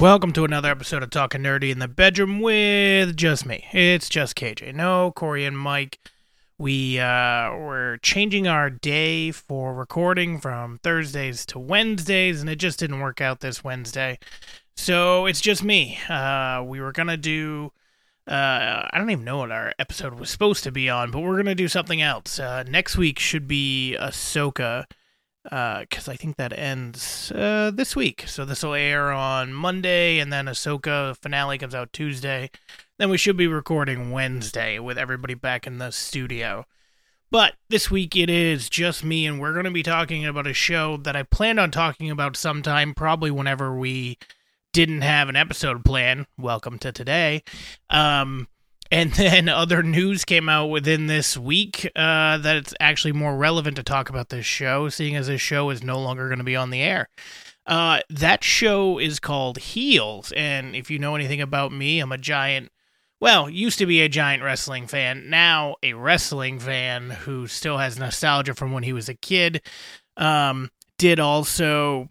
Welcome to another episode of Talking Nerdy in the Bedroom with just me. It's just KJ. No, Corey and Mike. We uh, we're changing our day for recording from Thursdays to Wednesdays, and it just didn't work out this Wednesday. So it's just me. Uh, we were gonna do. Uh, I don't even know what our episode was supposed to be on, but we're gonna do something else. Uh, next week should be Ahsoka because uh, I think that ends uh, this week. So this will air on Monday, and then Ahsoka finale comes out Tuesday. Then we should be recording Wednesday with everybody back in the studio. But this week it is just me, and we're going to be talking about a show that I planned on talking about sometime, probably whenever we didn't have an episode plan. Welcome to today. Um, and then other news came out within this week uh, that it's actually more relevant to talk about this show, seeing as this show is no longer going to be on the air. Uh, that show is called Heels, and if you know anything about me, I'm a giant. Well, used to be a giant wrestling fan, now a wrestling fan who still has nostalgia from when he was a kid. Um, did also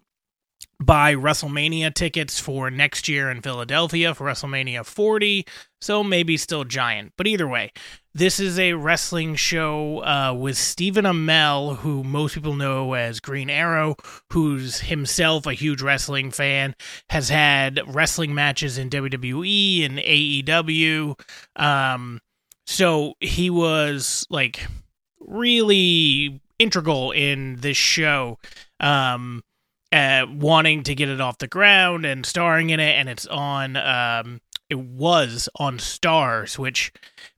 buy WrestleMania tickets for next year in Philadelphia for WrestleMania 40, so maybe still giant. But either way, this is a wrestling show uh, with Stephen Amell, who most people know as Green Arrow, who's himself a huge wrestling fan, has had wrestling matches in WWE and AEW. Um, so he was like really integral in this show. Um, uh, wanting to get it off the ground and starring in it, and it's on. Um, it was on Starz, which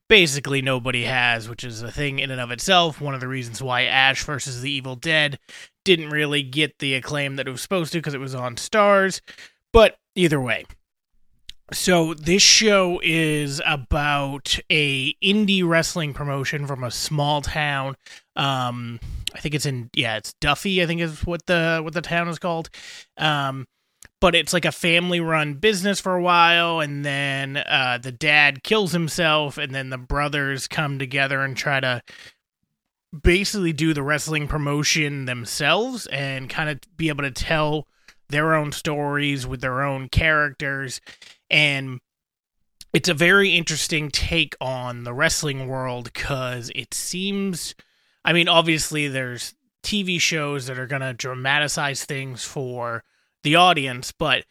basically nobody has, which is a thing in and of itself. One of the reasons why Ash versus the Evil Dead didn't really get the acclaim that it was supposed to because it was on Starz. But either way, so this show is about a indie wrestling promotion from a small town. Um, I think it's in yeah, it's Duffy. I think is what the what the town is called. Um, but it's like a family run business for a while, and then uh, the dad kills himself, and then the brothers come together and try to basically do the wrestling promotion themselves and kind of be able to tell their own stories with their own characters and it's a very interesting take on the wrestling world because it seems i mean obviously there's tv shows that are going to dramatize things for the audience but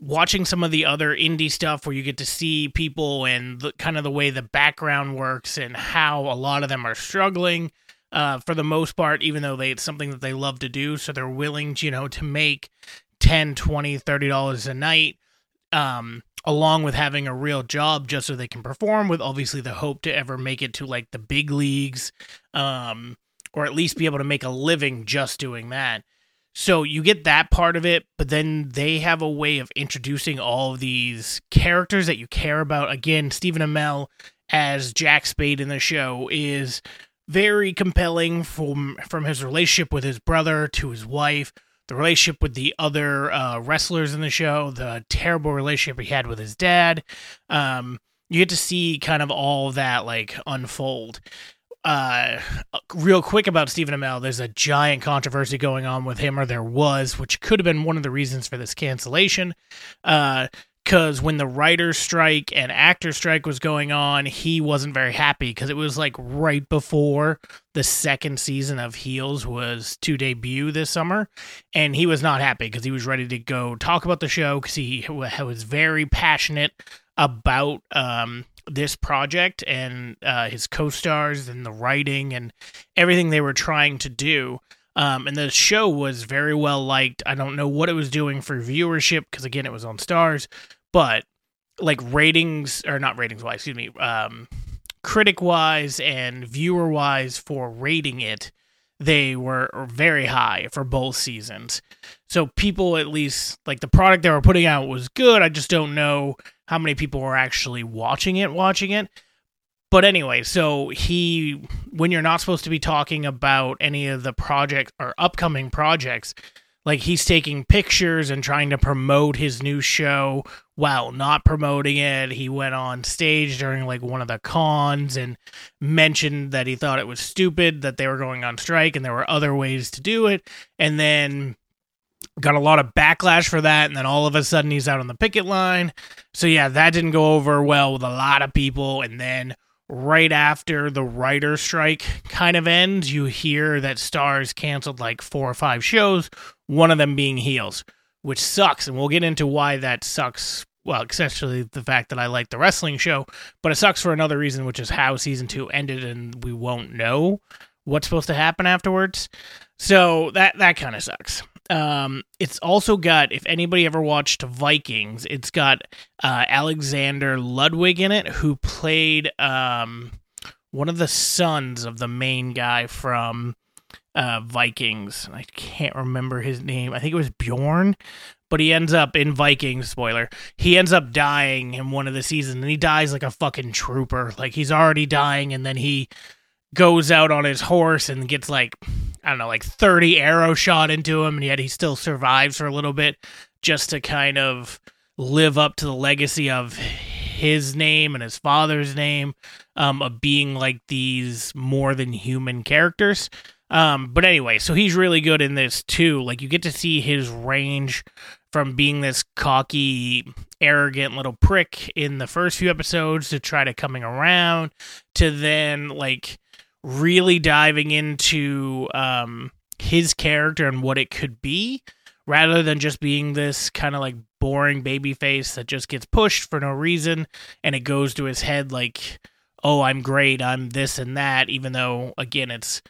watching some of the other indie stuff where you get to see people and the, kind of the way the background works and how a lot of them are struggling uh, for the most part even though they it's something that they love to do so they're willing you know to make 10 20 30 dollars a night um, along with having a real job just so they can perform with obviously the hope to ever make it to like the big leagues um, or at least be able to make a living just doing that. So you get that part of it, but then they have a way of introducing all of these characters that you care about. Again, Stephen Amell as Jack Spade in the show is very compelling from from his relationship with his brother to his wife the relationship with the other uh, wrestlers in the show, the terrible relationship he had with his dad. Um, you get to see kind of all that like unfold. Uh, real quick about Stephen Amell, there's a giant controversy going on with him, or there was, which could have been one of the reasons for this cancellation. Uh, because when the writer's strike and actor strike was going on, he wasn't very happy because it was like right before the second season of Heels was to debut this summer, and he was not happy because he was ready to go talk about the show because he was very passionate about um, this project and uh, his co-stars and the writing and everything they were trying to do. Um, and the show was very well liked. I don't know what it was doing for viewership because again, it was on Starz, but like ratings or not ratings wise, excuse me, um, critic wise and viewer wise for rating it, they were very high for both seasons. So people at least like the product they were putting out was good. I just don't know how many people were actually watching it, watching it. But anyway, so he, when you're not supposed to be talking about any of the projects or upcoming projects, like he's taking pictures and trying to promote his new show while not promoting it. He went on stage during like one of the cons and mentioned that he thought it was stupid that they were going on strike and there were other ways to do it. And then got a lot of backlash for that and then all of a sudden he's out on the picket line so yeah that didn't go over well with a lot of people and then right after the writer strike kind of ends you hear that Starz canceled like four or five shows one of them being heels which sucks and we'll get into why that sucks well essentially the fact that i like the wrestling show but it sucks for another reason which is how season two ended and we won't know what's supposed to happen afterwards. So that that kind of sucks um, it's also got if anybody ever watched Vikings, it's got uh, Alexander Ludwig in it, who played um, one of the sons of the main guy from uh, Vikings. I can't remember his name. I think it was Bjorn, but he ends up in Vikings. Spoiler: he ends up dying in one of the seasons, and he dies like a fucking trooper. Like he's already dying, and then he goes out on his horse and gets like I don't know, like 30 arrow shot into him, and yet he still survives for a little bit just to kind of live up to the legacy of his name and his father's name um, of being like these more than human characters. Um, but anyway, so he's really good in this too. Like you get to see his range from being this cocky, arrogant little prick in the first few episodes to try to coming around to then like really diving into um, his character and what it could be rather than just being this kind of like boring baby face that just gets pushed for no reason and it goes to his head like oh i'm great i'm this and that even though again it's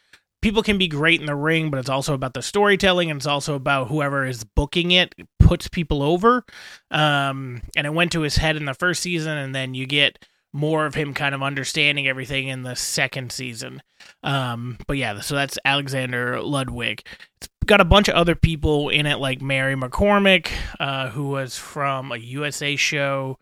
people can be great in the ring but it's also about the storytelling and it's also about whoever is booking it puts people over. Um, and it went to his head in the first season and then you get more of him kind of understanding everything in the second season. Um, but yeah, so that's Alexander Ludwig. It's got a bunch of other people in it, like Mary McCormack, uh, who was from a USA show,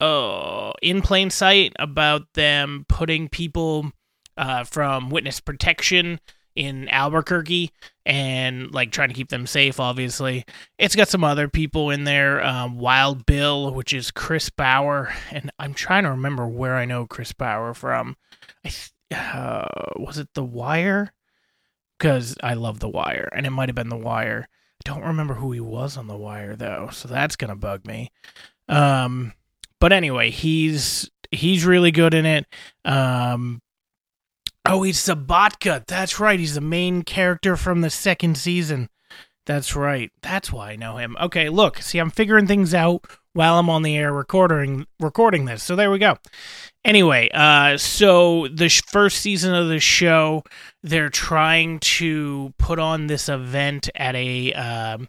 uh, in plain sight about them putting people uh, from witness protection in Albuquerque and like trying to keep them safe. Obviously, it's got some other people in there. Um, Wild Bill, which is Chris Bauer, and I'm trying to remember where I know Chris Bauer from. I uh, was it The Wire? Because I love The Wire, and it might have been The Wire. I don't remember who he was on The Wire though, so that's gonna bug me. Um, but anyway, he's he's really good in it. Um, Oh, he's Sobotka. That's right. He's the main character from the second season. That's right. That's why I know him. Okay, look, see, I'm figuring things out while I'm on the air recording recording this. So there we go. Anyway, uh, so the sh- first season of the show, they're trying to put on this event at a um,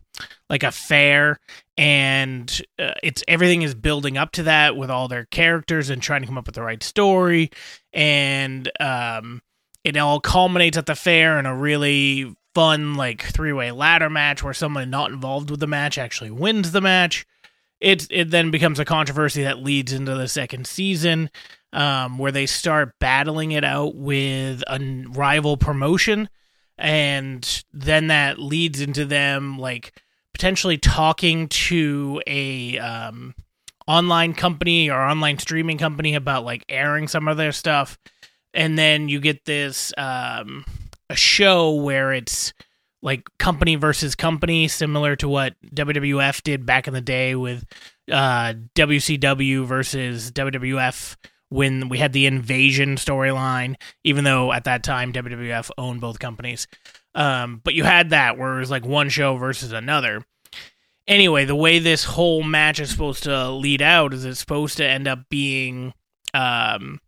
like a fair, and uh, it's everything is building up to that with all their characters and trying to come up with the right story, and um, it all culminates at the fair in a really fun like three-way ladder match where someone not involved with the match actually wins the match. It it then becomes a controversy that leads into the second season, um, where they start battling it out with a rival promotion, and then that leads into them like potentially talking to a um, online company or online streaming company about like airing some of their stuff. And then you get this um, a show where it's like company versus company, similar to what WWF did back in the day with uh, WCW versus WWF when we had the invasion storyline, even though at that time WWF owned both companies. Um, but you had that where it was like one show versus another. Anyway, the way this whole match is supposed to lead out is it's supposed to end up being um,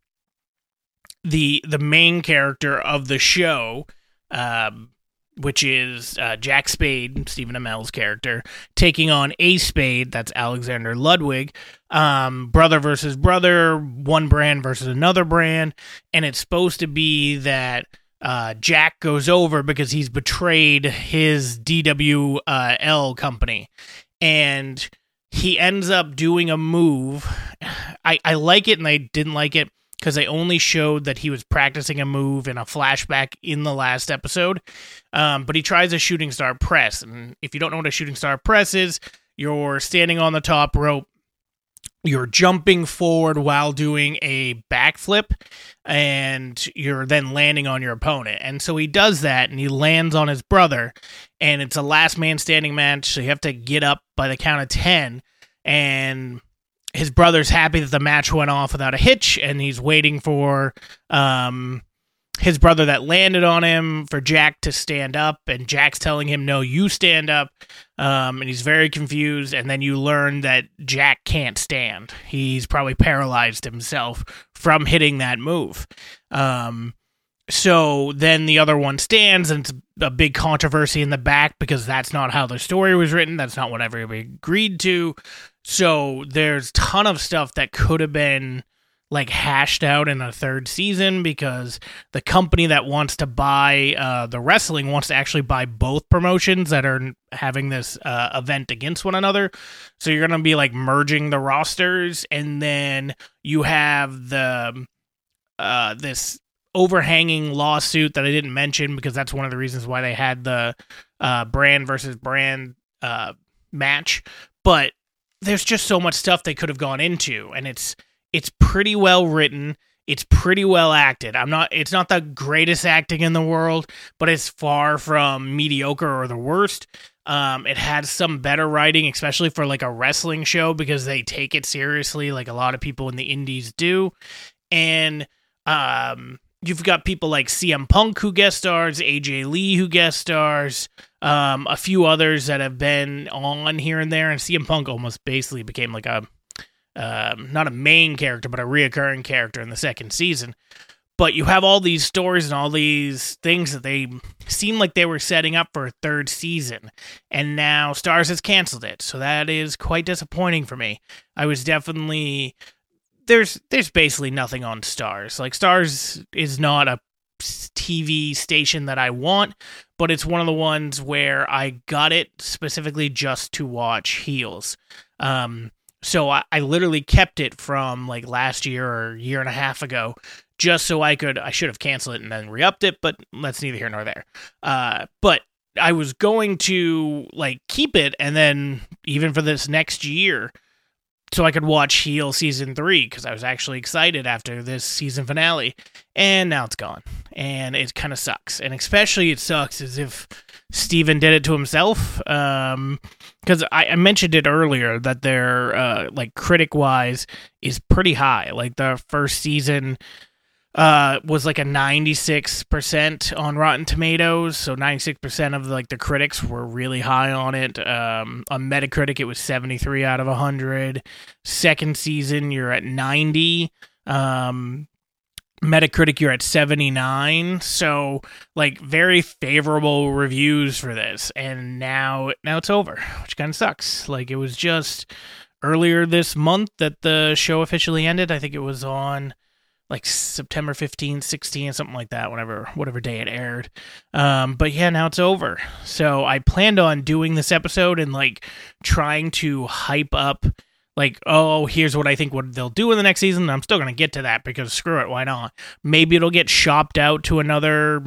the the main character of the show, um, which is uh, Jack Spade, Stephen Amell's character, taking on Ace Spade, that's Alexander Ludwig, um, brother versus brother, one brand versus another brand, and it's supposed to be that. Uh, Jack goes over because he's betrayed his DWL company, and he ends up doing a move. I, I like it and I didn't like it because they only showed that he was practicing a move in a flashback in the last episode. Um, but he tries a shooting star press. And if you don't know what a shooting star press is, you're standing on the top rope, you're jumping forward while doing a backflip and you're then landing on your opponent. And so he does that and he lands on his brother and it's a last man standing match. So you have to get up by the count of 10 and his brother's happy that the match went off without a hitch and he's waiting for um his brother that landed on him for Jack to stand up, and Jack's telling him, No, you stand up. Um, and he's very confused. And then you learn that Jack can't stand. He's probably paralyzed himself from hitting that move. Um, so then the other one stands, and it's a big controversy in the back because that's not how the story was written. That's not what everybody agreed to. So there's ton of stuff that could have been like hashed out in a third season because the company that wants to buy uh, the wrestling wants to actually buy both promotions that are having this uh, event against one another. So you're going to be like merging the rosters, and then you have the uh, this overhanging lawsuit that I didn't mention because that's one of the reasons why they had the uh, brand versus brand uh, match. But there's just so much stuff they could have gone into, and it's it's pretty well written. It's pretty well acted. I'm not it's not the greatest acting in the world, but it's far from mediocre or the worst. Um, it had some better writing, especially for like a wrestling show because they take it seriously, like a lot of people in the indies do. And um, you've got people like CM Punk who guest stars, AJ Lee who guest stars, um, a few others that have been on here and there, and CM Punk almost basically became like a um, not a main character, but a reoccurring character in the second season. But you have all these stories and all these things that they seem like they were setting up for a third season, and now Starz has canceled it. So that is quite disappointing for me. I was definitely there's there's basically nothing on Starz. Like Starz is not a TV station that I want, but it's one of the ones where I got it specifically just to watch heels. Um, so I, I literally kept it from like last year or year and a half ago just so I could I should have canceled it and then re-upped it, but that's neither here nor there. Uh, but I was going to like keep it and then even for this next year so I could watch Heel season 3 cuz I was actually excited after this season finale and now it's gone and it kind of sucks. And especially it sucks as if Stephen did it to himself. Um, because I, I, mentioned it earlier that their uh like critic wise is pretty high. Like the first season uh was like a 96% on Rotten Tomatoes, so 96% of like the critics were really high on it. Um on Metacritic it was 73 out of 100. Second season you're at 90. Um Metacritic, you're at 79. So, like, very favorable reviews for this. And now, now it's over, which kind of sucks. Like, it was just earlier this month that the show officially ended. I think it was on like September 15, 16, something like that, whatever, whatever day it aired. Um, but yeah, now it's over. So I planned on doing this episode and like trying to hype up like, oh, here's what I think what they'll do in the next season. I'm still gonna get to that because screw it, why not? Maybe it'll get shopped out to another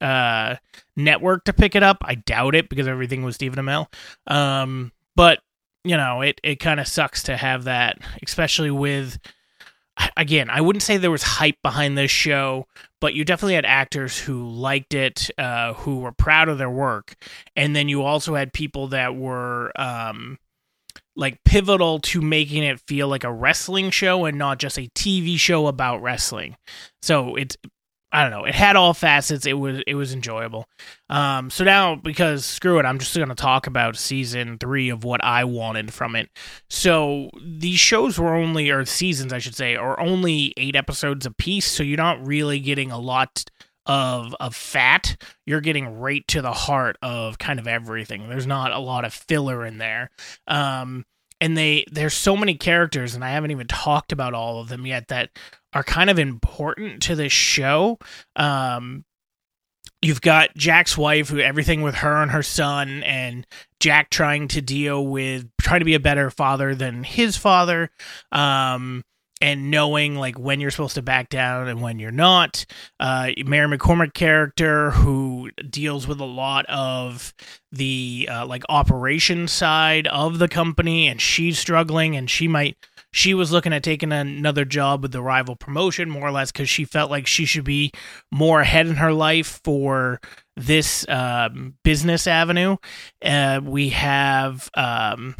uh, network to pick it up. I doubt it because everything was Stephen Amell. Um, but you know, it it kind of sucks to have that, especially with. Again, I wouldn't say there was hype behind this show, but you definitely had actors who liked it, uh, who were proud of their work, and then you also had people that were um, like pivotal to making it feel like a wrestling show and not just a TV show about wrestling. So it's I don't know, it had all facets. It was it was enjoyable. Um so now because screw it, I'm just going to talk about season 3 of what I wanted from it. So these shows were only or seasons I should say are only 8 episodes a piece, so you're not really getting a lot of of fat, you're getting right to the heart of kind of everything. There's not a lot of filler in there. Um, and they there's so many characters, and I haven't even talked about all of them yet that are kind of important to this show. Um, you've got Jack's wife, who everything with her and her son, and Jack trying to deal with trying to be a better father than his father. Um, and knowing like when you're supposed to back down and when you're not. Uh, Mary McCormack character who deals with a lot of the uh, like operation side of the company, and she's struggling, and she might she was looking at taking another job with the rival promotion, more or less, because she felt like she should be more ahead in her life for this um, business avenue. Uh, we have. Um,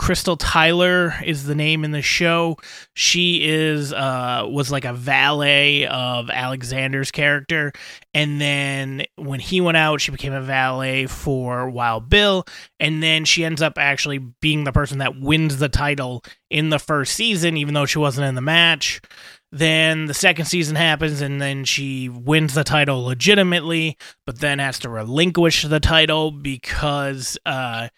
Crystal Tyler is the name in the show. She is uh was like a valet of Alexander's character and then when he went out she became a valet for Wild Bill and then she ends up actually being the person that wins the title in the first season even though she wasn't in the match. Then the second season happens, and then she wins the title legitimately, but then has to relinquish the title because uh,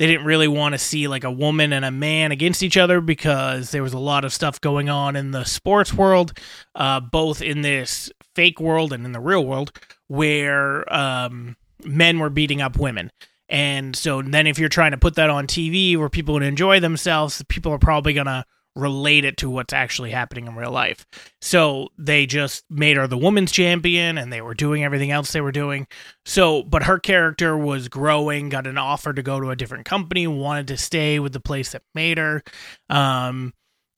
they didn't really want to see like a woman and a man against each other because there was a lot of stuff going on in the sports world, uh, both in this fake world and in the real world, where um, men were beating up women. And so then, if you're trying to put that on TV where people would enjoy themselves, people are probably going to relate it to what's actually happening in real life. So they just made her the women's champion and they were doing everything else they were doing. So, but her character was growing, got an offer to go to a different company, wanted to stay with the place that made her. Um,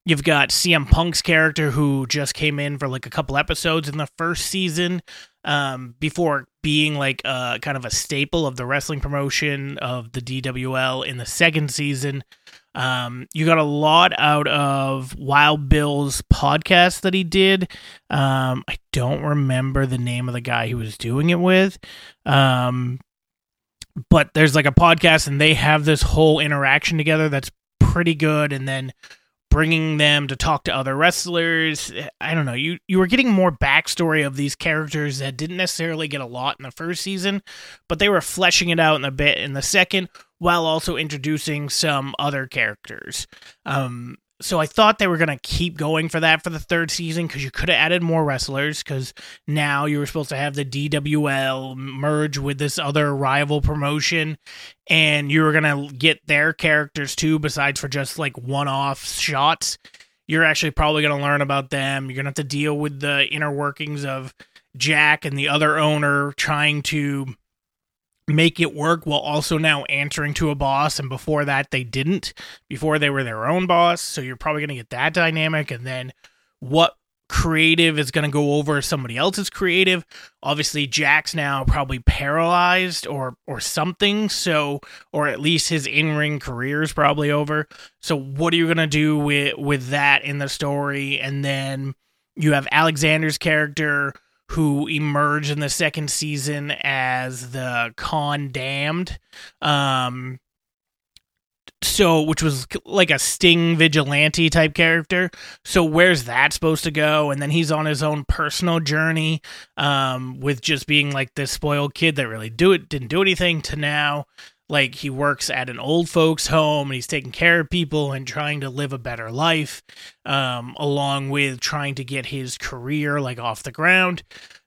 You've got CM Punk's character who just came in for like a couple episodes in the first season um, before being like a, kind of a staple of the wrestling promotion of the DWL in the second season. Um, you got a lot out of Wild Bill's podcast that he did. Um, I don't remember the name of the guy he was doing it with. Um, but there's like a podcast and they have this whole interaction together that's pretty good. And then bringing them to talk to other wrestlers. I don't know. You you were getting more backstory of these characters that didn't necessarily get a lot in the first season, but they were fleshing it out in a bit in the second, while also introducing some other characters. Um, so I thought they were going to keep going for that for the third season because you could have added more wrestlers because now you were supposed to have the DWL merge with this other rival promotion and you were going to get their characters too, besides for just like one off shots. You're actually probably going to learn about them. You're going to have to deal with the inner workings of Jack and the other owner trying to make it work while also now answering to a boss and before that they didn't. Before they were their own boss so you're probably going to get that dynamic and then what creative is going to go over somebody else's creative? Obviously jack's now probably paralyzed or or something so or at least his in-ring career is probably over. So what are you going to do with with that in the story? And then you have alexander's character who emerged in the second season as the condemned. Um, so which was like a sting vigilante type character. So where's that supposed to go? And then he's on his own personal journey um with just being like this spoiled kid that really do it didn't do anything to now like he works at an old folks home and he's taking care of people and trying to live a better life um, along with trying to get his career like off the ground.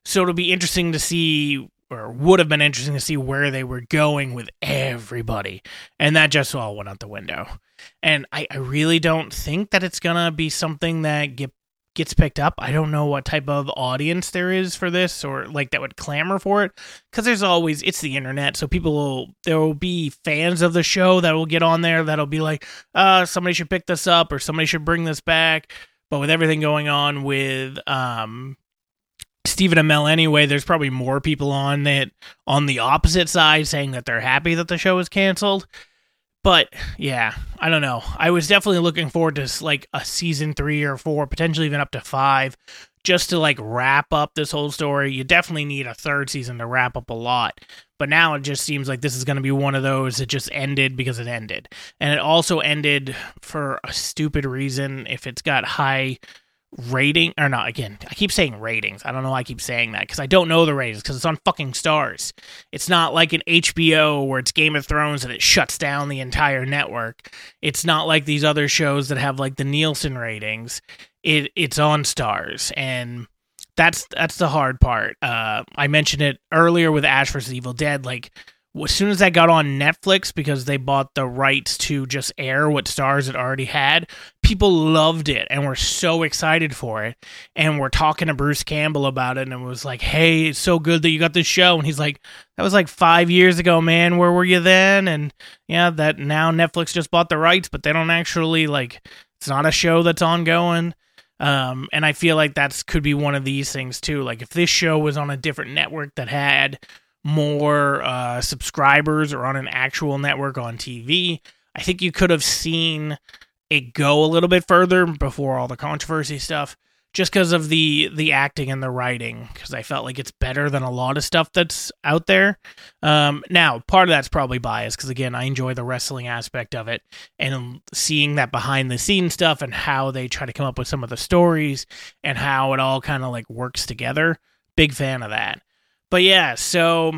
So it'll be interesting to see or would have been interesting to see where they were going with everybody. And that just all went out the window. And I, I really don't think that it's gonna be something that get gets picked up. I don't know what type of audience there is for this or like that would clamor for it cuz there's always it's the internet so people will there will be fans of the show that will get on there that'll be like uh somebody should pick this up or somebody should bring this back. But with everything going on with um Stephen Amell anyway, there's probably more people on it on the opposite side saying that they're happy that the show is canceled. But yeah, I don't know. I was definitely looking forward to like a season three or four, potentially even up to five, just to like wrap up this whole story. You definitely need a third season to wrap up a lot. But now it just seems like this is going to be one of those that just ended because it ended. And it also ended for a stupid reason. If it's got high rating or not again i keep saying ratings. I don't know why i keep saying that because i don't know the ratings because it's on fucking Starz. It's not like an hbo where it's game of thrones and it shuts down the entire network. It's not like these other shows that have like the nielsen ratings. It it's on Starz and that's that's the hard part. Uh i mentioned it earlier with ash vs evil dead like as soon as that got on Netflix because they bought the rights to just air what Starz it already had, people loved it and were so excited for it. And we're talking to Bruce Campbell about it and it was like, hey, it's so good that you got this show. And he's like, that was like five years ago, man. Where were you then? And yeah, that now Netflix just bought the rights, but they don't actually like It's not a show that's ongoing. Um, and I feel like that's could be one of these things too. Like if this show was on a different network that had more uh, subscribers or on an actual network on TV, I think you could have seen it go a little bit further before all the controversy stuff just because of the the acting and the writing because i felt like it's better than a lot of stuff that's out there. Um, now part of that's probably biased because again i enjoy the wrestling aspect of it and seeing that behind the scenes stuff and how they try to come up with some of the stories and how it all kind of like works together. Big fan of that. But yeah so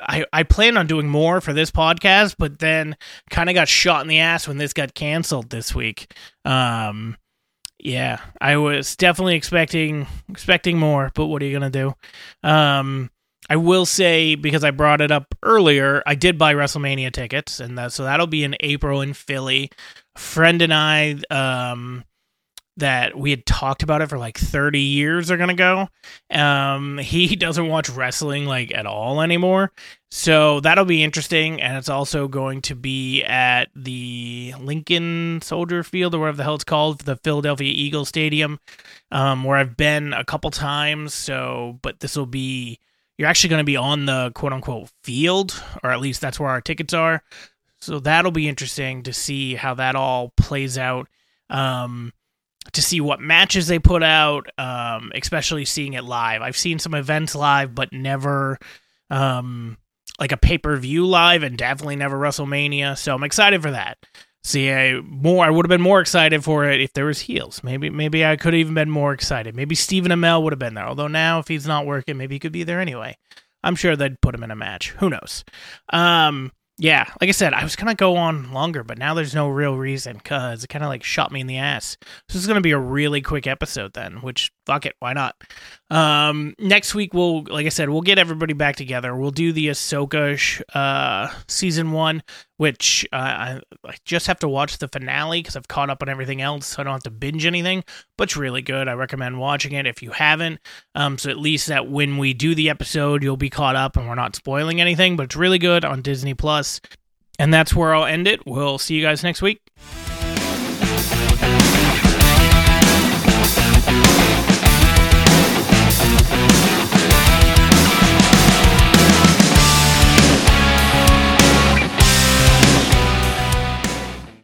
I, I plan on doing more for this podcast, but then kind of got shot in the ass when this got canceled this week. Um, yeah, I was definitely expecting expecting more, but what are you gonna do? Um, I will say because I brought it up earlier, I did buy WrestleMania tickets, and that, so that'll be in April in Philly. A friend and I, um, that we had talked about it for like 30 years are going to go. Um, he doesn't watch wrestling like at all anymore. So that'll be interesting. And it's also going to be at the Lincoln Soldier Field or whatever the hell it's called, the Philadelphia Eagles Stadium, um, where I've been a couple times. So, but this will be, you're actually going to be on the quote unquote field, or at least that's where our tickets are. So that'll be interesting to see how that all plays out. Um, to see what matches they put out, um, especially seeing it live. I've seen some events live, but never um, like a pay per view live, and definitely never WrestleMania. So I'm excited for that. See, I more I would have been more excited for it if there was heels. Maybe maybe I could have even been more excited. Maybe Stephen Amell would have been there. Although now if he's not working, maybe he could be there anyway. I'm sure they'd put him in a match. Who knows? Um, yeah, like I said, I was gonna go on longer, but now there's no real reason because it kind of like shot me in the ass. So this is gonna be a really quick episode then, which fuck it, why not? Um, next week we'll, like I said, we'll get everybody back together. We'll do the Ahsoka uh, season one, which uh, I, I just have to watch the finale because I've caught up on everything else, so I don't have to binge anything. But it's really good. I recommend watching it if you haven't. Um, so at least that when we do the episode, you'll be caught up and we're not spoiling anything. But it's really good on Disney And that's where I'll end it. We'll see you guys next week.